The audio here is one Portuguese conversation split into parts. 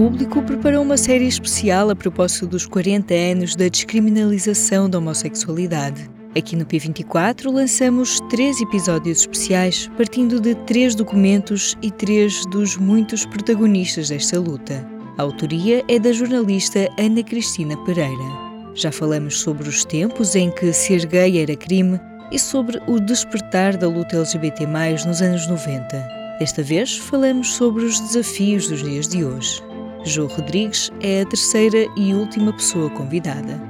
Público preparou uma série especial a propósito dos 40 anos da descriminalização da homossexualidade. Aqui no P24 lançamos três episódios especiais, partindo de três documentos e três dos muitos protagonistas desta luta. A autoria é da jornalista Ana Cristina Pereira. Já falamos sobre os tempos em que ser gay era crime e sobre o despertar da luta LGBT nos anos 90. Desta vez falamos sobre os desafios dos dias de hoje. João Rodrigues é a terceira e última pessoa convidada.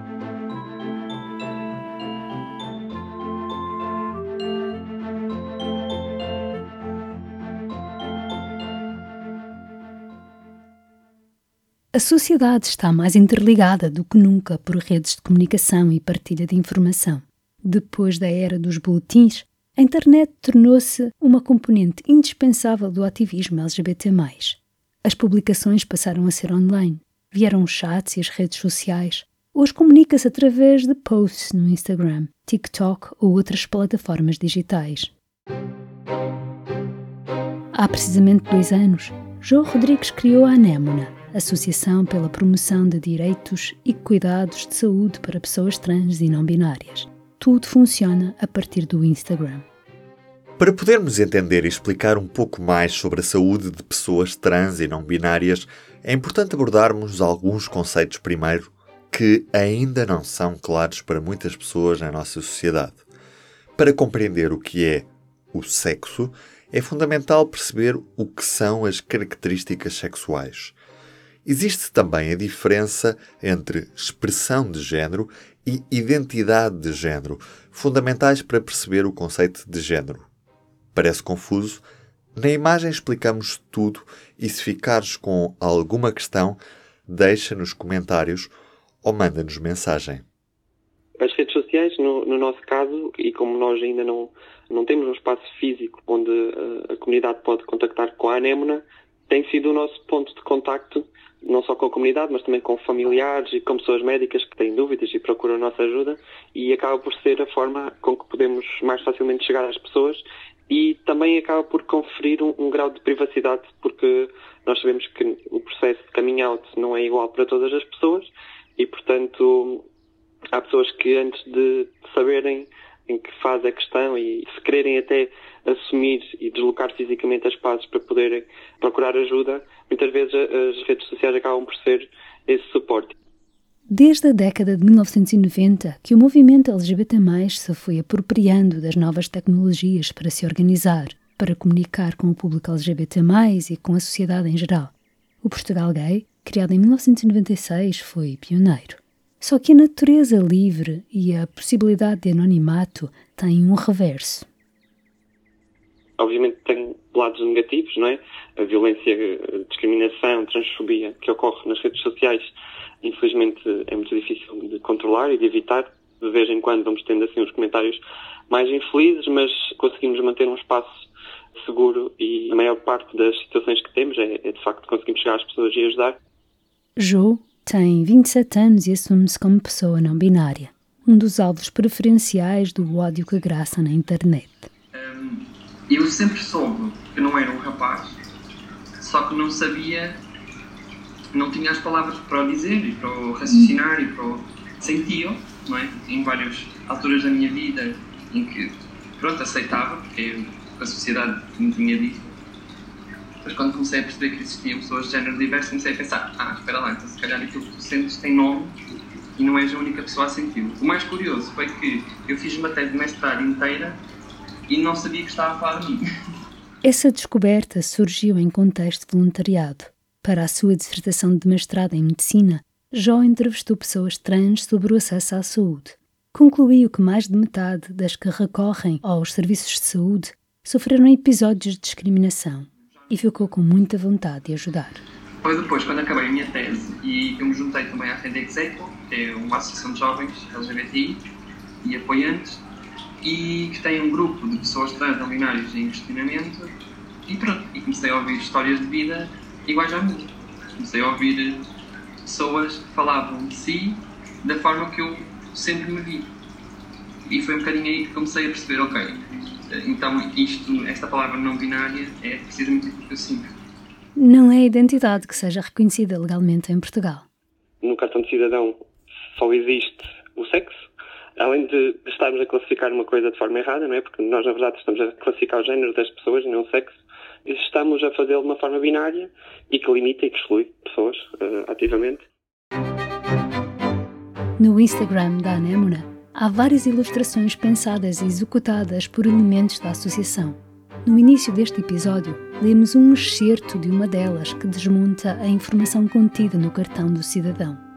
A sociedade está mais interligada do que nunca por redes de comunicação e partilha de informação. Depois da era dos boletins, a internet tornou-se uma componente indispensável do ativismo LGBT. As publicações passaram a ser online, vieram os chats e as redes sociais. Hoje comunica-se através de posts no Instagram, TikTok ou outras plataformas digitais. Há precisamente dois anos, João Rodrigues criou a Anémona, Associação pela Promoção de Direitos e Cuidados de Saúde para Pessoas Trans e Não Binárias. Tudo funciona a partir do Instagram. Para podermos entender e explicar um pouco mais sobre a saúde de pessoas trans e não binárias, é importante abordarmos alguns conceitos primeiro que ainda não são claros para muitas pessoas na nossa sociedade. Para compreender o que é o sexo, é fundamental perceber o que são as características sexuais. Existe também a diferença entre expressão de género e identidade de género, fundamentais para perceber o conceito de género. Parece confuso? Na imagem explicamos tudo e se ficares com alguma questão, deixa nos comentários ou manda-nos mensagem. As redes sociais, no, no, nosso caso, e como nós ainda não, não temos um espaço físico onde a, a comunidade pode contactar com a Anémona, tem sido o nosso ponto de contacto não só com a comunidade, mas também com familiares e com pessoas médicas que têm dúvidas e procuram a nossa ajuda e acaba por ser a forma com que podemos mais facilmente chegar às pessoas e também acaba por conferir um, um grau de privacidade porque nós sabemos que o processo de coming out não é igual para todas as pessoas e, portanto, há pessoas que antes de saberem em que fase é que estão e se quererem até assumir e deslocar fisicamente as passos para poderem procurar ajuda, muitas vezes as redes sociais acabam por ser esse suporte. Desde a década de 1990 que o movimento LGBT+, se foi apropriando das novas tecnologias para se organizar, para comunicar com o público LGBT+, e com a sociedade em geral. O Portugal Gay, criado em 1996, foi pioneiro. Só que a natureza livre e a possibilidade de anonimato têm um reverso obviamente tem lados negativos, não é? A violência, a discriminação, a transfobia que ocorre nas redes sociais, infelizmente é muito difícil de controlar e de evitar. De vez em quando vamos tendo assim uns comentários mais infelizes, mas conseguimos manter um espaço seguro e a maior parte das situações que temos é, é de facto conseguimos chegar às pessoas e ajudar. Jo tem 27 anos e assume-se como pessoa não binária, um dos alvos preferenciais do ódio que graça na internet. Eu sempre soube que não era um rapaz, só que não sabia, não tinha as palavras para o dizer e para o raciocinar e para o sentir, não é? Em várias alturas da minha vida em que, pronto, aceitava, porque a sociedade me tinha dito. Mas quando comecei a perceber que existiam pessoas de género diverso, comecei a pensar: ah, espera lá, então se calhar aquilo que tu sentes tem nome e não és a única pessoa a sentir. O mais curioso foi que eu fiz uma tese de mestrado inteira e não sabia que estava a falar de mim. Essa descoberta surgiu em contexto de voluntariado. Para a sua dissertação de mestrado em medicina, Jó entrevistou pessoas trans sobre o acesso à saúde. Concluiu que mais de metade das que recorrem aos serviços de saúde sofreram episódios de discriminação e ficou com muita vontade de ajudar. Foi depois, quando acabei a minha tese, e eu me juntei também à Rede Execo, que é uma associação de jovens LGBTI e apoiantes, e que tem um grupo de pessoas trans não binárias em questionamento e pronto, e comecei a ouvir histórias de vida iguais à minha. Comecei a ouvir pessoas que falavam de si da forma que eu sempre me vi. E foi um bocadinho aí que comecei a perceber, ok, então isto, esta palavra não binária é precisamente aquilo que eu sinto. não é a identidade que seja reconhecida legalmente em Portugal. No cartão de cidadão só existe o sexo, além de, estarmos a classificar uma coisa de forma errada, não é? Porque nós, na verdade, estamos a classificar o género das pessoas e não o sexo. Estamos a fazê-lo de uma forma binária e que limita e que exclui pessoas uh, ativamente. No Instagram da Anémona, há várias ilustrações pensadas e executadas por elementos da associação. No início deste episódio, lemos um excerto de uma delas que desmonta a informação contida no cartão do cidadão.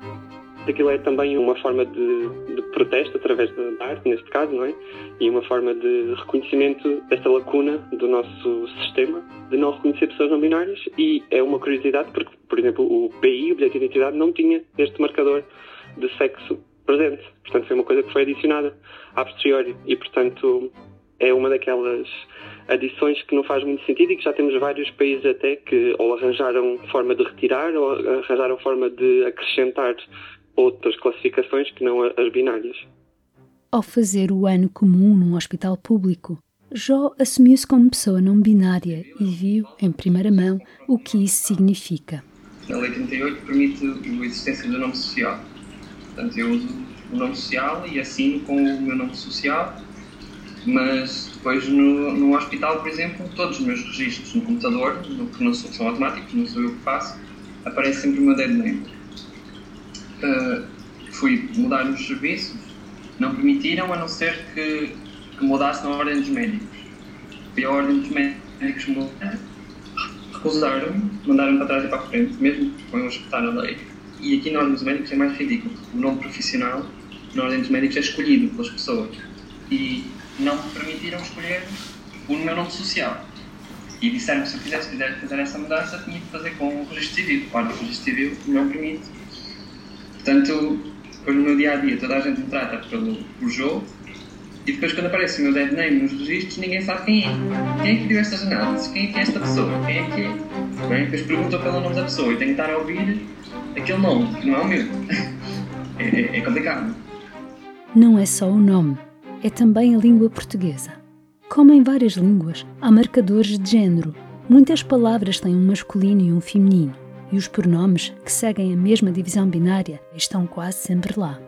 Aquilo é também uma forma de, de protesto através da arte, neste caso, não é? E uma forma de reconhecimento desta lacuna do nosso sistema de não reconhecer pessoas não binárias. E é uma curiosidade porque, por exemplo, o BI, o bilhete de identidade, não tinha este marcador de sexo presente. Portanto, foi uma coisa que foi adicionada a posteriori. E, portanto, é uma daquelas adições que não faz muito sentido e que já temos vários países até que ou arranjaram forma de retirar ou arranjaram forma de acrescentar outras classificações que não as binárias. Ao fazer o ano comum num hospital público, Jó assumiu-se como pessoa não binária e viu, em primeira mão, o que isso significa. A Lei 38 permite a existência do nome social. Portanto, eu uso o nome social e assino com o meu nome social mas depois no, no hospital, por exemplo, todos os meus registros no computador, que não são, são automáticos, não sou eu que faço, aparece sempre o meu dead name. Uh, fui mudar nos serviços, não permitiram a não ser que, que mudasse na ordem dos médicos. Fui à ordem dos médicos mudar, recusaram-me, mandaram para trás e para a frente, mesmo com eu respeitar a lei. E aqui na ordem dos médicos é mais ridículo, o nome profissional na ordem dos médicos é escolhido pelas pessoas. E não me permitiram escolher o meu nome social. E disseram que se eu quisesse fazer essa mudança, tinha que fazer com o registro civil. Ora, o registro civil não permite. Portanto, depois no meu dia a dia, toda a gente me trata pelo, por jogo. E depois, quando aparece o meu dead name nos registros, ninguém sabe quem é. Quem é que deu estas análises? Quem é que é esta pessoa? Quem é que é? Bem, depois perguntam pelo nome da pessoa e tenho que estar a ouvir aquele nome, que não é o meu. é, é, é complicado. Não é só o nome é também a língua portuguesa. Como em várias línguas, há marcadores de género. Muitas palavras têm um masculino e um feminino, e os pronomes, que seguem a mesma divisão binária, estão quase sempre lá.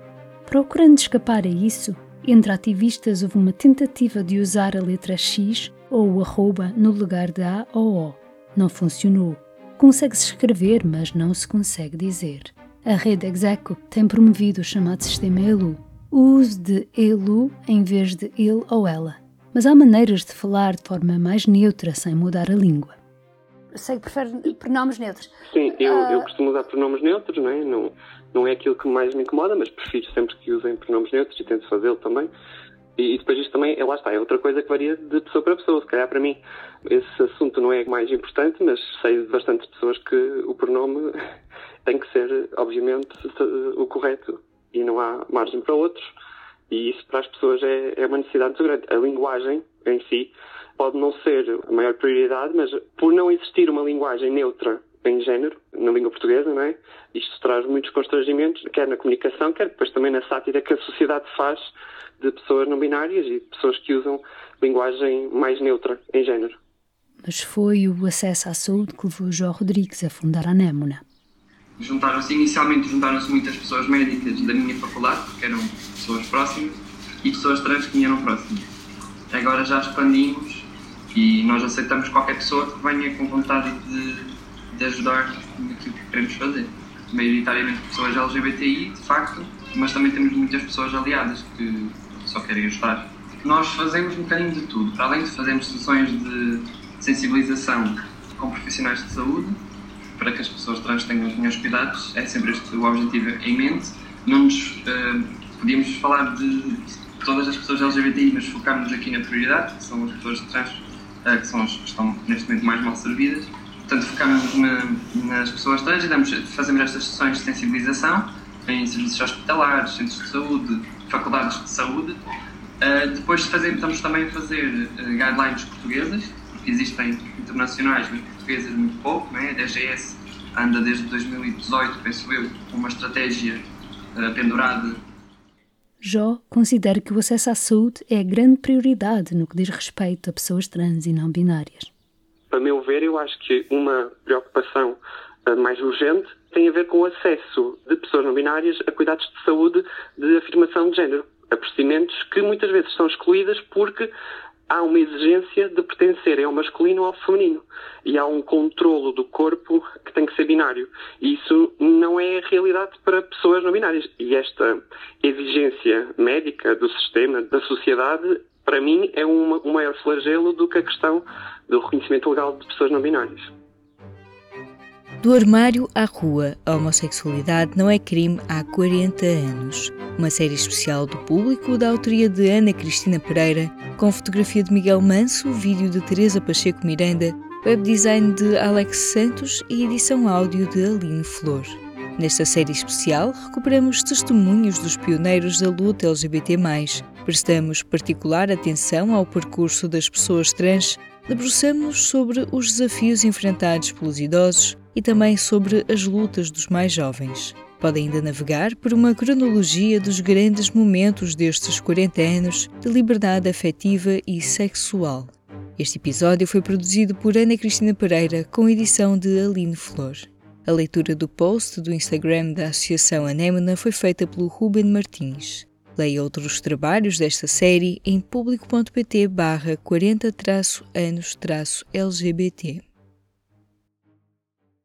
Procurando escapar a isso, entre ativistas houve uma tentativa de usar a letra X ou o arroba no lugar de A ou O. Não funcionou. Consegue-se escrever, mas não se consegue dizer. A rede Execo tem promovido o chamado sistema ELU, o uso de elu em vez de ele ou ela. Mas há maneiras de falar de forma mais neutra sem mudar a língua. Sei que prefere pronomes neutros. Sim, eu, uh... eu costumo usar pronomes neutros, não é? Não, não é aquilo que mais me incomoda, mas prefiro sempre que usem pronomes neutros e tento fazê-lo também. E, e, depois isto também, é, lá está, é outra coisa que varia de pessoa para pessoa. Se calhar para mim esse assunto não é mais importante, mas sei de bastantes pessoas que o pronome tem que ser, obviamente, o correto e não há margem para outros. E isso para as pessoas é, é uma necessidade muito grande. A linguagem em si pode não ser a maior prioridade, mas por não existir uma linguagem neutra em género, na língua portuguesa, não é? Isto traz muitos constrangimentos, quer na comunicação, quer depois também na sátira que a sociedade faz de pessoas não binárias e de pessoas que usam linguagem mais neutra em género. Mas foi o acesso à saúde que levou João Rodrigues a fundar a Némona juntaram-se, inicialmente juntaram-se muitas pessoas médicas da minha faculdade, porque eram pessoas próximas, e pessoas trans que me eram próximas. Agora já expandimos e nós aceitamos qualquer pessoa que venha com vontade de, de ajudar naquilo que queremos fazer. Maioritariamente pessoas LGBTI, de facto, mas também temos muitas pessoas aliadas que só querem ajudar. Nós fazemos um bocadinho de tudo, para além de fazermos sessões de sensibilização com profissionais de saúde, para que as pessoas trans tenham os melhores cuidados, é sempre este o objetivo em mente. Não nos uh, podíamos falar de todas as pessoas LGBTI, mas focarmos aqui na prioridade, que são as pessoas trans, que são as que estão neste momento mais mal servidas. Portanto, focamos na, nas pessoas trans e damos, fazemos estas sessões de sensibilização em serviços hospitalares, centros de saúde, faculdades de saúde. Uh, depois fazemos, estamos também a fazer guidelines portuguesas, porque existem internacionais, mas portuguesas muito pouco, né? a DGS anda desde 2018, penso eu, com uma estratégia uh, pendurada. Jó considera que o acesso à saúde é a grande prioridade no que diz respeito a pessoas trans e não binárias. a meu ver, eu acho que uma preocupação uh, mais urgente tem a ver com o acesso de pessoas não binárias a cuidados de saúde de afirmação de género, a procedimentos que muitas vezes são excluídas porque há uma exigência de pertencerem ao masculino ou ao feminino. E há um controlo do corpo que tem que ser binário. E isso não é a realidade para pessoas não binárias. E esta exigência médica do sistema, da sociedade, para mim é um maior flagelo do que a questão do reconhecimento legal de pessoas não binárias. Do armário à rua, a homossexualidade não é crime há 40 anos. Uma série especial do público da autoria de Ana Cristina Pereira, com fotografia de Miguel Manso, vídeo de Teresa Pacheco Miranda, web design de Alex Santos e edição áudio de Aline Flor. Nesta série especial, recuperamos testemunhos dos pioneiros da luta LGBT+, prestamos particular atenção ao percurso das pessoas trans, debruçamos sobre os desafios enfrentados pelos idosos e também sobre as lutas dos mais jovens. Pode ainda navegar por uma cronologia dos grandes momentos destes 40 anos de liberdade afetiva e sexual. Este episódio foi produzido por Ana Cristina Pereira com edição de Aline Flor. A leitura do post do Instagram da Associação Anémona foi feita pelo Ruben Martins. Leia outros trabalhos desta série em público.pt barra 40-anos-LGBT.